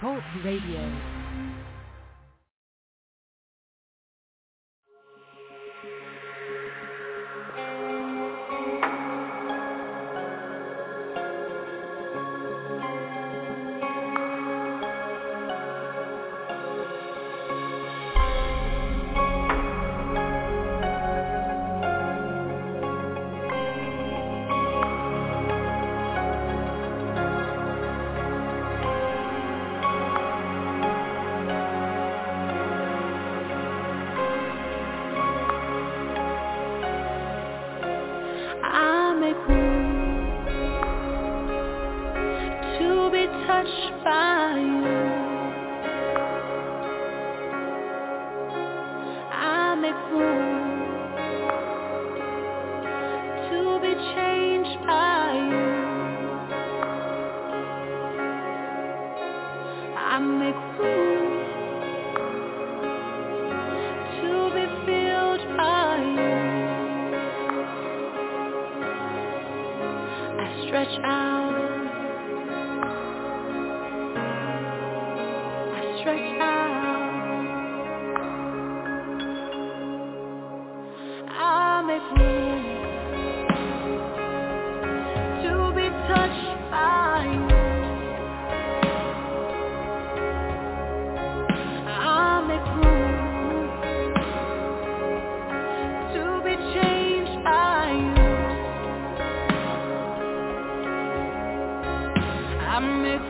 Talk Radio. I miss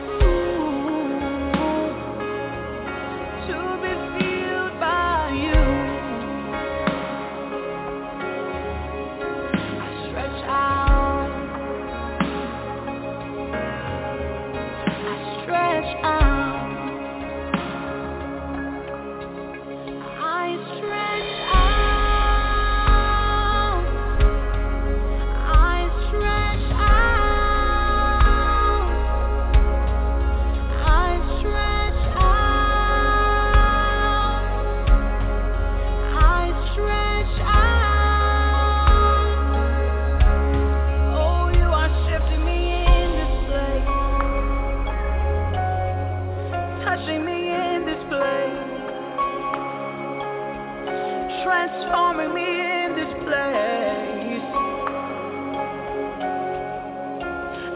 transforming me in this place.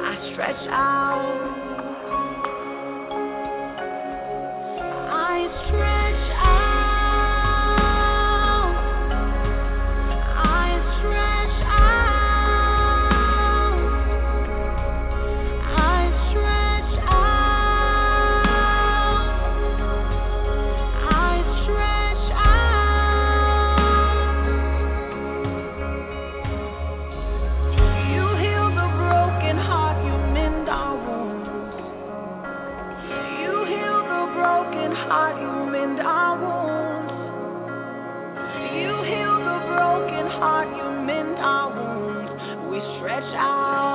I stretch out. stretch out.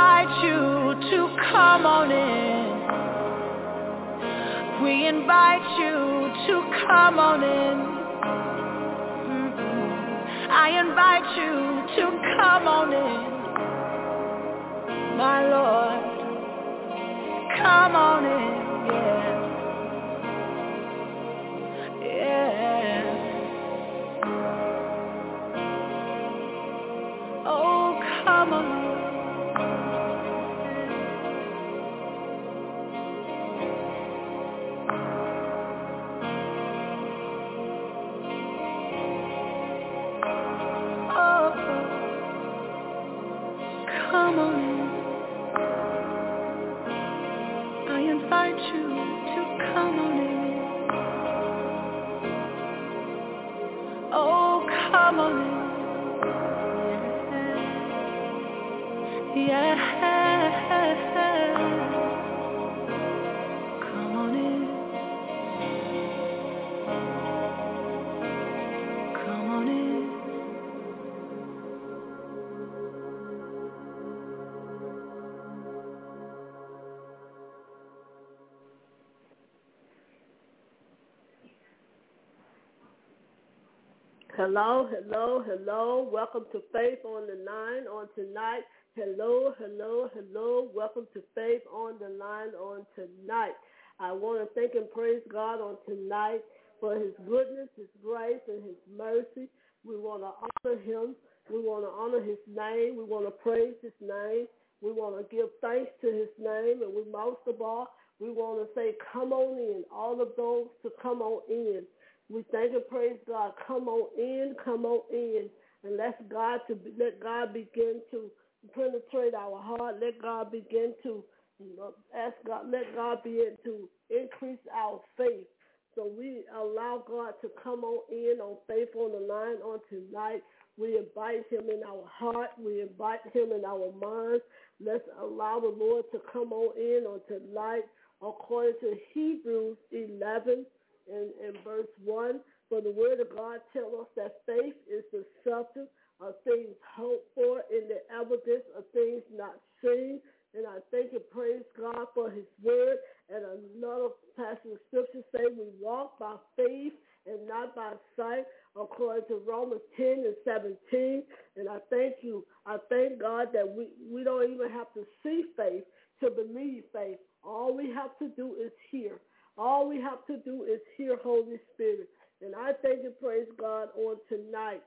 invite you to come on in. We invite you to come on in. Mm-mm. I invite you to come on in. My Lord, come on in, yeah. You to come Hello, hello, hello. Welcome to Faith on the Line on tonight. Hello, hello, hello. Welcome to Faith on the Line on tonight. I want to thank and praise God on tonight for his goodness, his grace, and his mercy. We want to honor him. We want to honor his name. We want to praise his name. We want to give thanks to his name. And we most of all, we want to say, come on in. All of those to come on in. We thank and praise God. Come on in, come on in, and let God to let God begin to penetrate our heart. Let God begin to ask God. Let God begin to increase our faith. So we allow God to come on in on faith on the line on tonight. We invite him in our heart. We invite him in our minds. Let's allow the Lord to come on in on tonight according to Hebrews 11 in, in verse 1. For the word of God tells us that faith is the substance of things hoped for and the evidence of things not seen. And I thank and praise God for his word. And another passage of scripture say we walk by faith and not by sight, according to Romans 10 and 17. And I thank you. I thank God that we, we don't even have to see faith to believe faith. All we have to do is hear. All we have to do is hear Holy Spirit. And I thank and praise God on tonight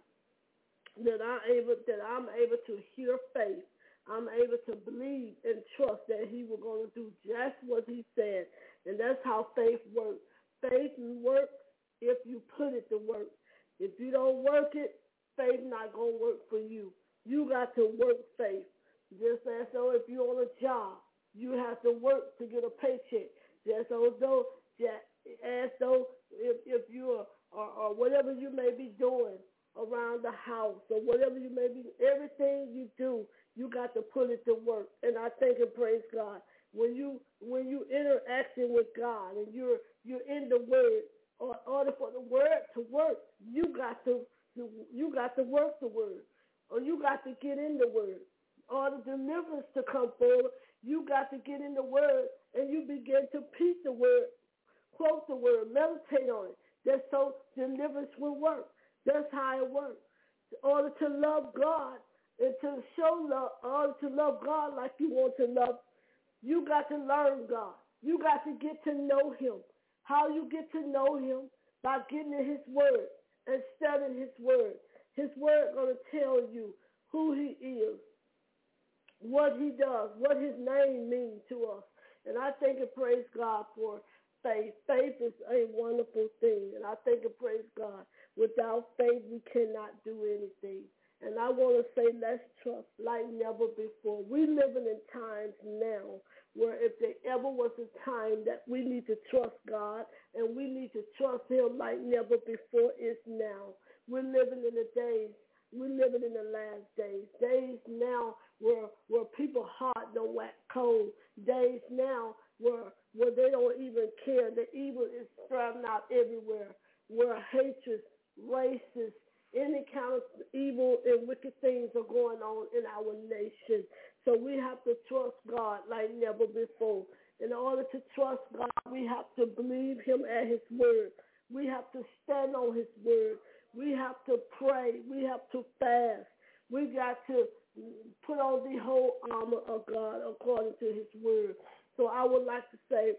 that I'm able that I'm able to hear faith. I'm able to believe and trust that he was going to do just what he said. And that's how faith works. Faith works if you put it to work. If you don't work it, faith not going to work for you. You got to work faith. Just as though if you're on a job, you have to work to get a paycheck. Just as though, as though if, if you're or, or whatever you may be doing around the house or whatever you may be, everything you do, you got to put it to work. And I thank and praise God. When you when you interacting with God and you're you're in the Word, or order for the Word to work, you got to you got to work the Word, or you got to get in the Word. Or the deliverance to come forward, you got to get in the Word and you begin to repeat the Word, quote the Word, meditate on it. That's so deliverance will work. That's how it works. In order to love God and to show love, in order to love God like you want to love, you got to learn God. You got to get to know him. How you get to know him? By getting in his word and studying his word. His word going to tell you who he is, what he does, what his name means to us. And I thank and praise God for faith. Faith is a wonderful thing. And I thank and praise God. Without faith, we cannot do anything. And I want to say let's trust like never before. We're living in times now where if there ever was a time that we need to trust God and we need to trust him like never before, it's now. We're living in the days we're living in the last days. Days now where where people heart don't wax cold. Days now where where they don't even care. The evil is spreading out everywhere. Where hatred, racist, any kind of evil and wicked things are going on in our nation. So we have to trust God like never before. In order to trust God, we have to believe him at his word. We have to stand on his word. We have to pray. We have to fast. We got to put on the whole armor of God according to his word. So I would like to say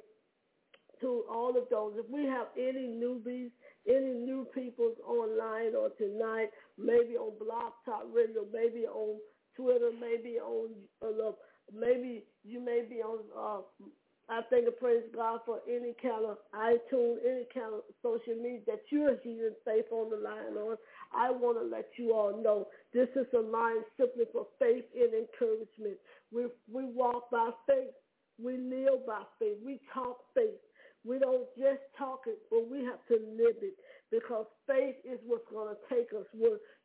to all of those, if we have any newbies, any new people online or tonight, maybe on Blog Talk Radio, maybe on Twitter, maybe on, uh, maybe you may be on uh, I thank and praise God for any kind of iTunes, any kind of social media that you're hearing Faith on the Line on. I want to let you all know this is a line simply for faith and encouragement. We, we walk by faith. We live by faith. We talk faith. We don't just talk it, but we have to live it because faith is what's going to take us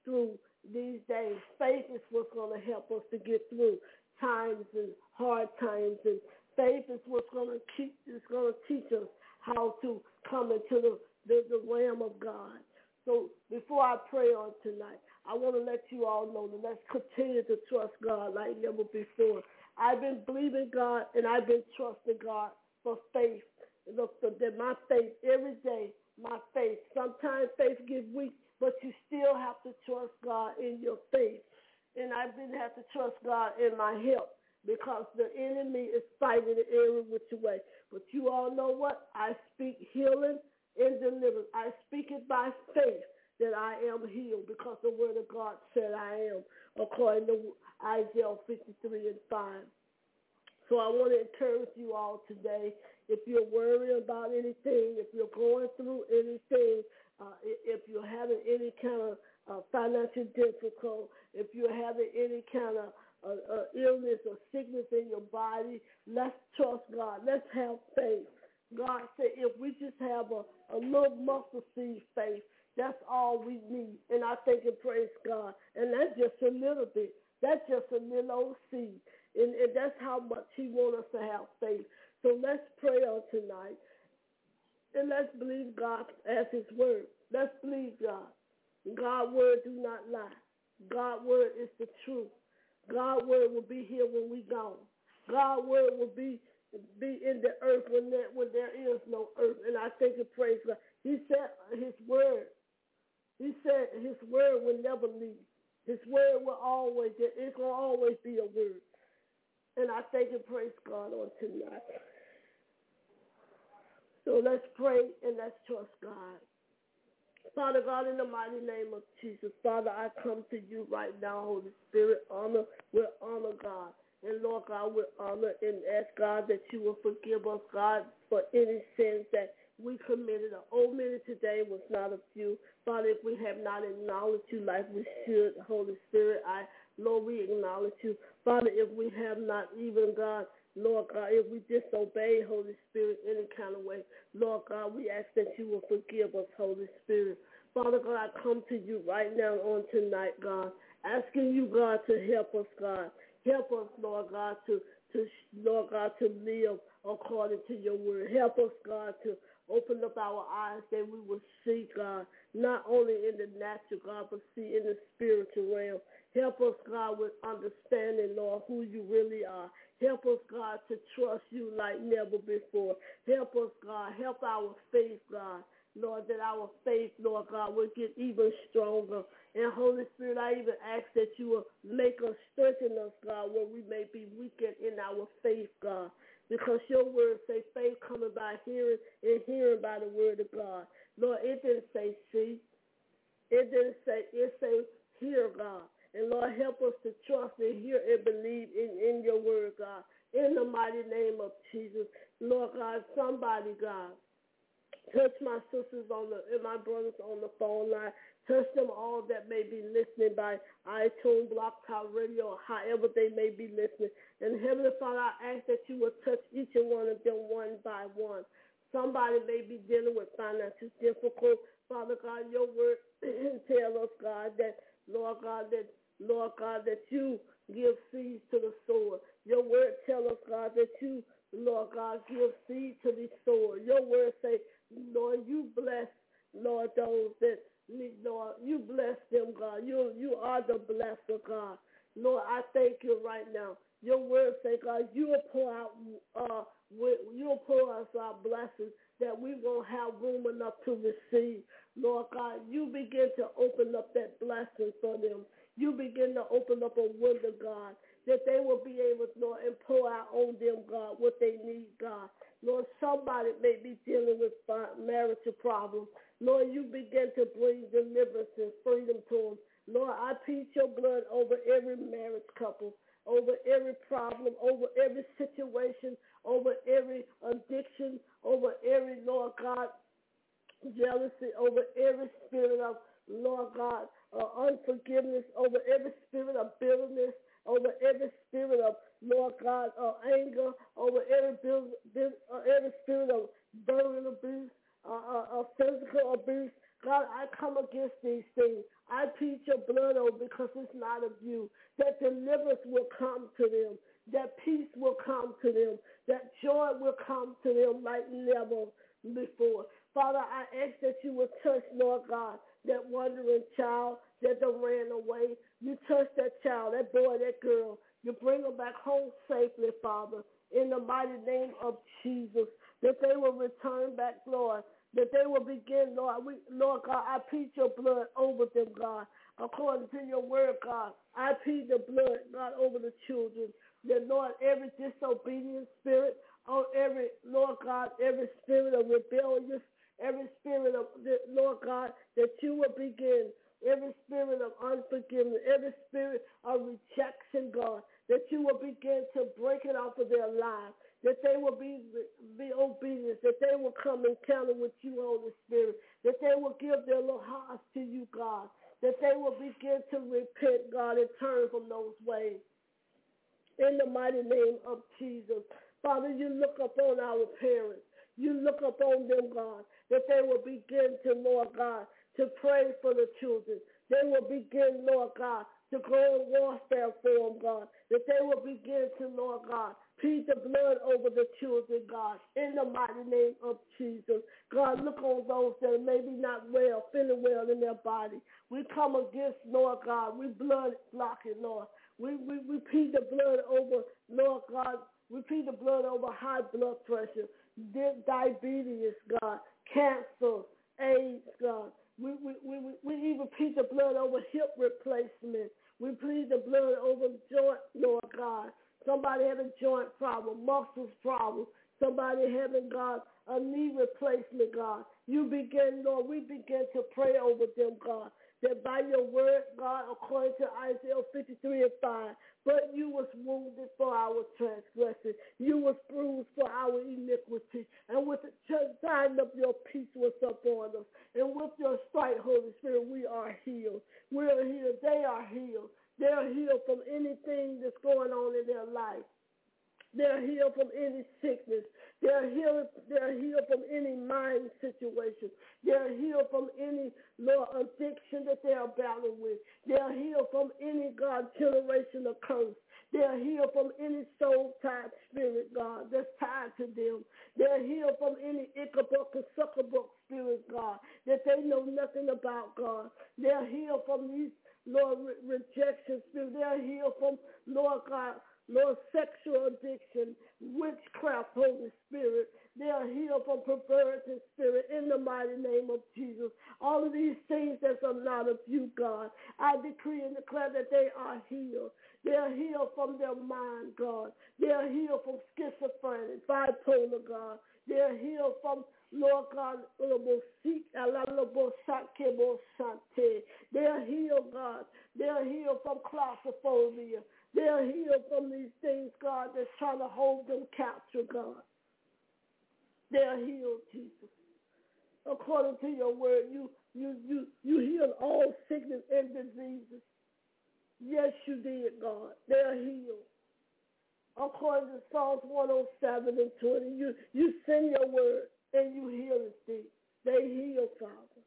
through these days. Faith is what's going to help us to get through times and hard times and faith is what's going to keep is going to teach us how to come into the, the, the realm of God. So before I pray on tonight, I want to let you all know that let's continue to trust God like never before. Believing God and I've been trusting God for faith. Look, that my faith every day, my faith. Sometimes faith gets weak, but you still have to trust God in your faith. And I've been have to trust God in my health because the enemy is fighting every which way. But you all know what? I speak healing and deliverance. I speak it by faith that I am healed because the word of God said I am, according to Isaiah 53 and 5. So I want to encourage you all today. If you're worried about anything, if you're going through anything, uh, if you're having any kind of uh, financial difficulty, if you're having any kind of a, a illness or sickness in your body, let's trust God. Let's have faith. God said if we just have a, a little mustard seed faith, that's all we need. And I thank and praise God. And that's just a little bit. That's just a little old seed. And, and that's how much he wants us to have faith. So let's pray on tonight. And let's believe God as his word. Let's believe God. God's word do not lie. God's word is the truth. God's word will be here when we gone. God's word will be be in the earth when there when there is no earth. And I thank and praise God. He said his word. He said his word will never leave. His word will always it's gonna always be a word. And I thank and praise God on tonight. So let's pray and let's trust God. Father God, in the mighty name of Jesus, Father, I come to you right now, Holy Spirit, honor, with honor, God. And Lord God, we honor and ask God that you will forgive us, God, for any sins that we committed or omitted today was not of you. Father, if we have not acknowledged you like we should, Holy Spirit, I, Lord, we acknowledge you. Father, if we have not even, God, Lord God, if we disobey Holy Spirit in any kind of way, Lord God, we ask that you will forgive us, Holy Spirit. Father God, I come to you right now on tonight, God, asking you, God, to help us, God. Help us, Lord God, to, to Lord God, to live according to your word. Help us, God, to open up our eyes that we will see, God, not only in the natural, God, but see in the spiritual realm. Help us, God, with understanding, Lord, who you really are. Help us, God, to trust you like never before. Help us, God. Help our faith, God. Lord, that our faith, Lord God, will get even stronger. And Holy Spirit, I even ask that you will make us strengthen us, God, where we may be weakened in our faith, God. Because your word say faith coming by hearing and hearing by the word of God. Lord, it didn't say see. It didn't say, it say hear, God. And Lord, help us to trust and hear and believe in, in your word, God. In the mighty name of Jesus. Lord God, somebody, God, touch my sisters on the and my brothers on the phone line. Touch them all that may be listening by iTunes, Blog Talk Radio, however they may be listening. And Heavenly Father, I ask that you will touch each and one of them one by one. Somebody may be dealing with financial difficulty. Father God, your word tell us, God, that, Lord God, that Lord God, that you give seed to the sower. Your word tell us, God, that you, Lord God, give seed to the sower. Your word say, Lord, you bless, Lord, those that need, Lord, you bless them, God. You, you are the blesser, God. Lord, I thank you right now. Your word say, God, you will pour out, uh, you'll pour us our blessings that we won't have room enough to receive. Lord God, you begin to open up that blessing for them you begin to open up a window, God, that they will be able, Lord, and pour out on them, God, what they need, God. Lord, somebody may be dealing with marital problems. Lord, you begin to bring deliverance and freedom to them. Lord, I plead your blood over every marriage couple, over every problem, over every situation, over every addiction, over every, Lord God, jealousy, over every spirit of, Lord God, uh, unforgiveness, over every spirit of bitterness, over every spirit of, Lord God, uh, anger, over every, build, build, uh, every spirit of verbal abuse, uh, uh, physical abuse. God, I come against these things. I plead your blood over because it's not of you. That deliverance will come to them. That peace will come to them. That joy will come to them like never before. Father, I ask that you will touch, Lord God, that wandering child that done ran away. You touch that child, that boy, that girl. You bring them back home safely, Father, in the mighty name of Jesus, that they will return back, Lord, that they will begin, Lord. We, Lord God, I plead your blood over them, God, according to your word, God. I plead the blood, God, over the children. That, Lord, every disobedient spirit, on every, Lord God, every spirit of rebellious every spirit of, Lord God, that you will begin, every spirit of unforgiveness, every spirit of rejection, God, that you will begin to break it off of their lives, that they will be, be obedient, that they will come encounter with you, Holy Spirit, that they will give their little hearts to you, God, that they will begin to repent, God, and turn from those ways. In the mighty name of Jesus. Father, you look upon our parents. You look upon them, God, that they will begin to, Lord God, to pray for the children. They will begin, Lord God, to go and warfare for them, God, that they will begin to, Lord God, plead the blood over the children, God, in the mighty name of Jesus. God, look on those that are maybe not well, feeling well in their body. We come against, Lord God, we blood block it, Lord. We, we, we plead the blood over, Lord God, we plead the blood over high blood pressure, diabetes, God, cancer, AIDS, God. We, we, we, we even plead the blood over hip replacement. We plead the blood over joint, Lord God. Somebody having joint problem, muscles problem. Somebody having, God, a knee replacement, God. You begin, Lord, we begin to pray over them, God that by your word, God, according to Isaiah 53 and 5, but you was wounded for our transgression. You was bruised for our iniquity. And with the sign of your peace was upon us. And with your stripes, Holy Spirit, we are healed. We are healed. They are healed. They are healed from anything that's going on in their life. They're healed from any sickness. They're healed, they're healed from any mind situation. They're healed from any Lord addiction that they are battling with. They're healed from any God generational curse. They're healed from any soul tied spirit, God, that's tied to them. They're healed from any Ichabod or Succubus spirit, God, that they know nothing about, God. They're healed from these, Lord, re- rejection spirit. They're healed from, Lord God, Lord, sexual addiction, witchcraft, Holy Spirit. They are healed from perverted spirit in the mighty name of Jesus. All of these things that are not of you, God. I decree and declare that they are healed. They are healed from their mind, God. They are healed from schizophrenia, bipolar, God. They are healed from Lord God, they are healed, God. They are healed from claustrophobia. They are healed from these things, God, that's trying to hold them captive, God. They are healed, Jesus. According to your word, you you you you heal all sickness and diseases. Yes, you did, God. They are healed. According to Psalms 107 and 20, you, you send your word and you heal thee. They heal, Father.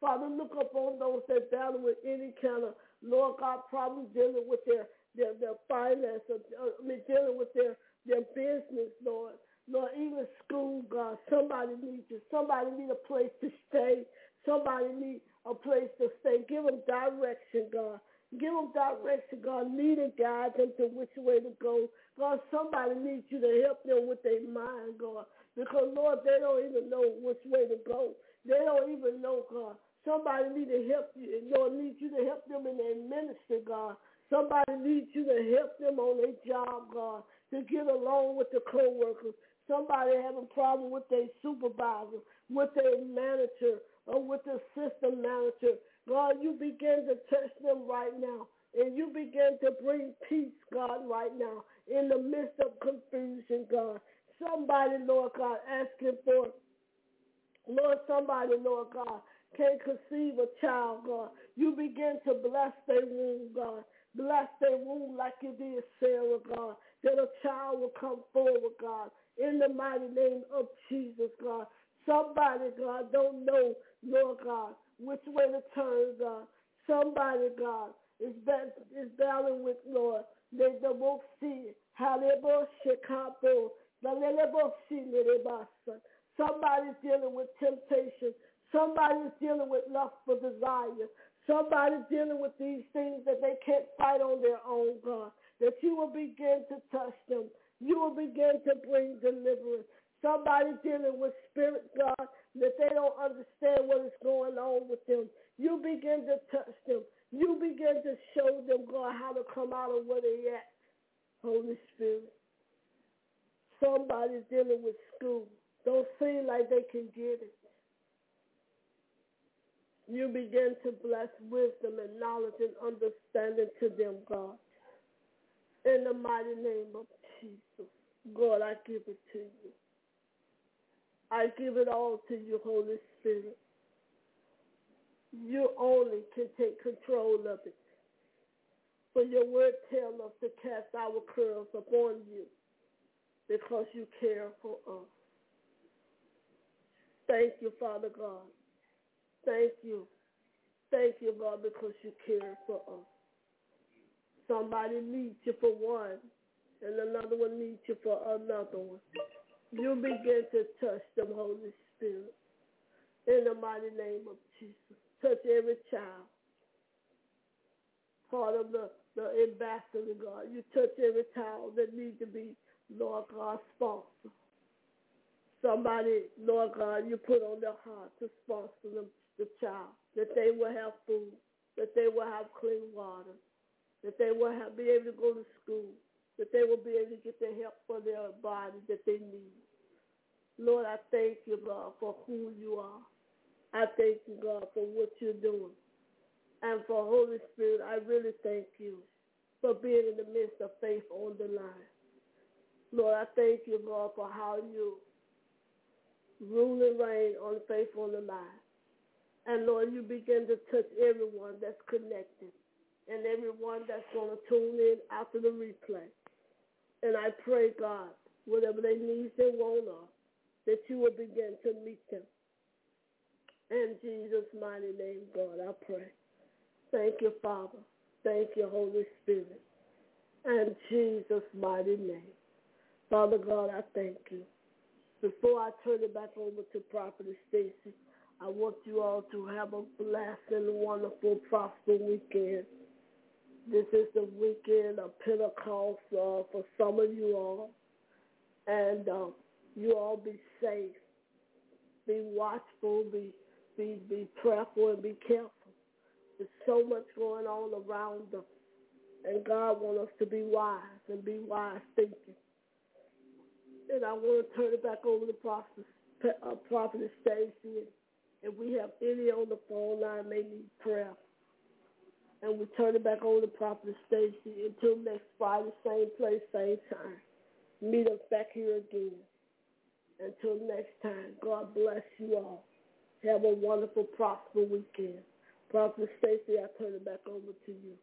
Father, look upon those that battle with any kind of, Lord God, problems dealing with their their, their finance, or, I mean, dealing with their, their business, Lord. Lord, even school, God, somebody needs you. Somebody need a place to stay. Somebody need a place to stay. Give them direction, God. Give them direction, God. Lead and guide them to which way to go. God, somebody needs you to help them with their mind, God. Because, Lord, they don't even know which way to go. They don't even know, God. Somebody need to help you. Lord, need you to help them in their ministry, God. Somebody needs you to help them on their job, God, to get along with the co-workers. Somebody having a problem with their supervisor, with their manager, or with the system manager. God, you begin to touch them right now. And you begin to bring peace, God, right now, in the midst of confusion, God. Somebody, Lord God, asking for, Lord, somebody, Lord God, can't conceive a child, God. You begin to bless their womb, God. Bless their womb like you did Sarah, God, that a child will come forward, God, in the mighty name of Jesus, God. Somebody, God, don't know, Lord God, which way to turn, God. Somebody, God, is, is battling with, Lord. They, they won't see Somebody's dealing with temptation. Somebody's dealing with lust for desire. Somebody's dealing with these things that they can't fight on their own, God. That you will begin to touch them. You will begin to bring deliverance. Somebody dealing with spirit, God, that they don't understand what is going on with them. You begin to touch them. You begin to show them, God, how to come out of where they're at. Holy Spirit. Somebody's dealing with school. Don't seem like they can get it you begin to bless wisdom and knowledge and understanding to them, God. In the mighty name of Jesus, God, I give it to you. I give it all to you, Holy Spirit. You only can take control of it. For your word tells us to cast our curls upon you because you care for us. Thank you, Father God. Thank you. Thank you, God, because you care for us. Somebody needs you for one, and another one needs you for another one. You begin to touch them, Holy Spirit. In the mighty name of Jesus. Touch every child. Part of the, the ambassador, God. You touch every child that needs to be, Lord God, sponsored. Somebody, Lord God, you put on their heart to sponsor them, the child, that they will have food, that they will have clean water, that they will have, be able to go to school, that they will be able to get the help for their body that they need. Lord, I thank you, God, for who you are. I thank you, God, for what you're doing. And for Holy Spirit, I really thank you for being in the midst of faith on the line. Lord, I thank you, God, for how you rule and reign on faith on the line. And Lord, you begin to touch everyone that's connected and everyone that's going to tune in after the replay. And I pray, God, whatever they need and want are, that you will begin to meet them. In Jesus' mighty name, God, I pray. Thank you, Father. Thank you, Holy Spirit. In Jesus' mighty name. Father God, I thank you. Before I turn it back over to Prophetess Stacy, I want you all to have a blessed and wonderful, prosperous weekend. This is the weekend of Pentecost uh, for some of you all. And uh, you all be safe. Be watchful. Be, be, be prayerful and be careful. There's so much going on around us. And God wants us to be wise and be wise thinking. And I want to turn it back over to Prophet, uh, Prophet Stacy. If we have any on the phone line, may need prayer. And we turn it back over to Prophet Stacy until next Friday, same place, same time. Meet us back here again. Until next time, God bless you all. Have a wonderful, prosperous weekend. Prophet Stacy, I turn it back over to you.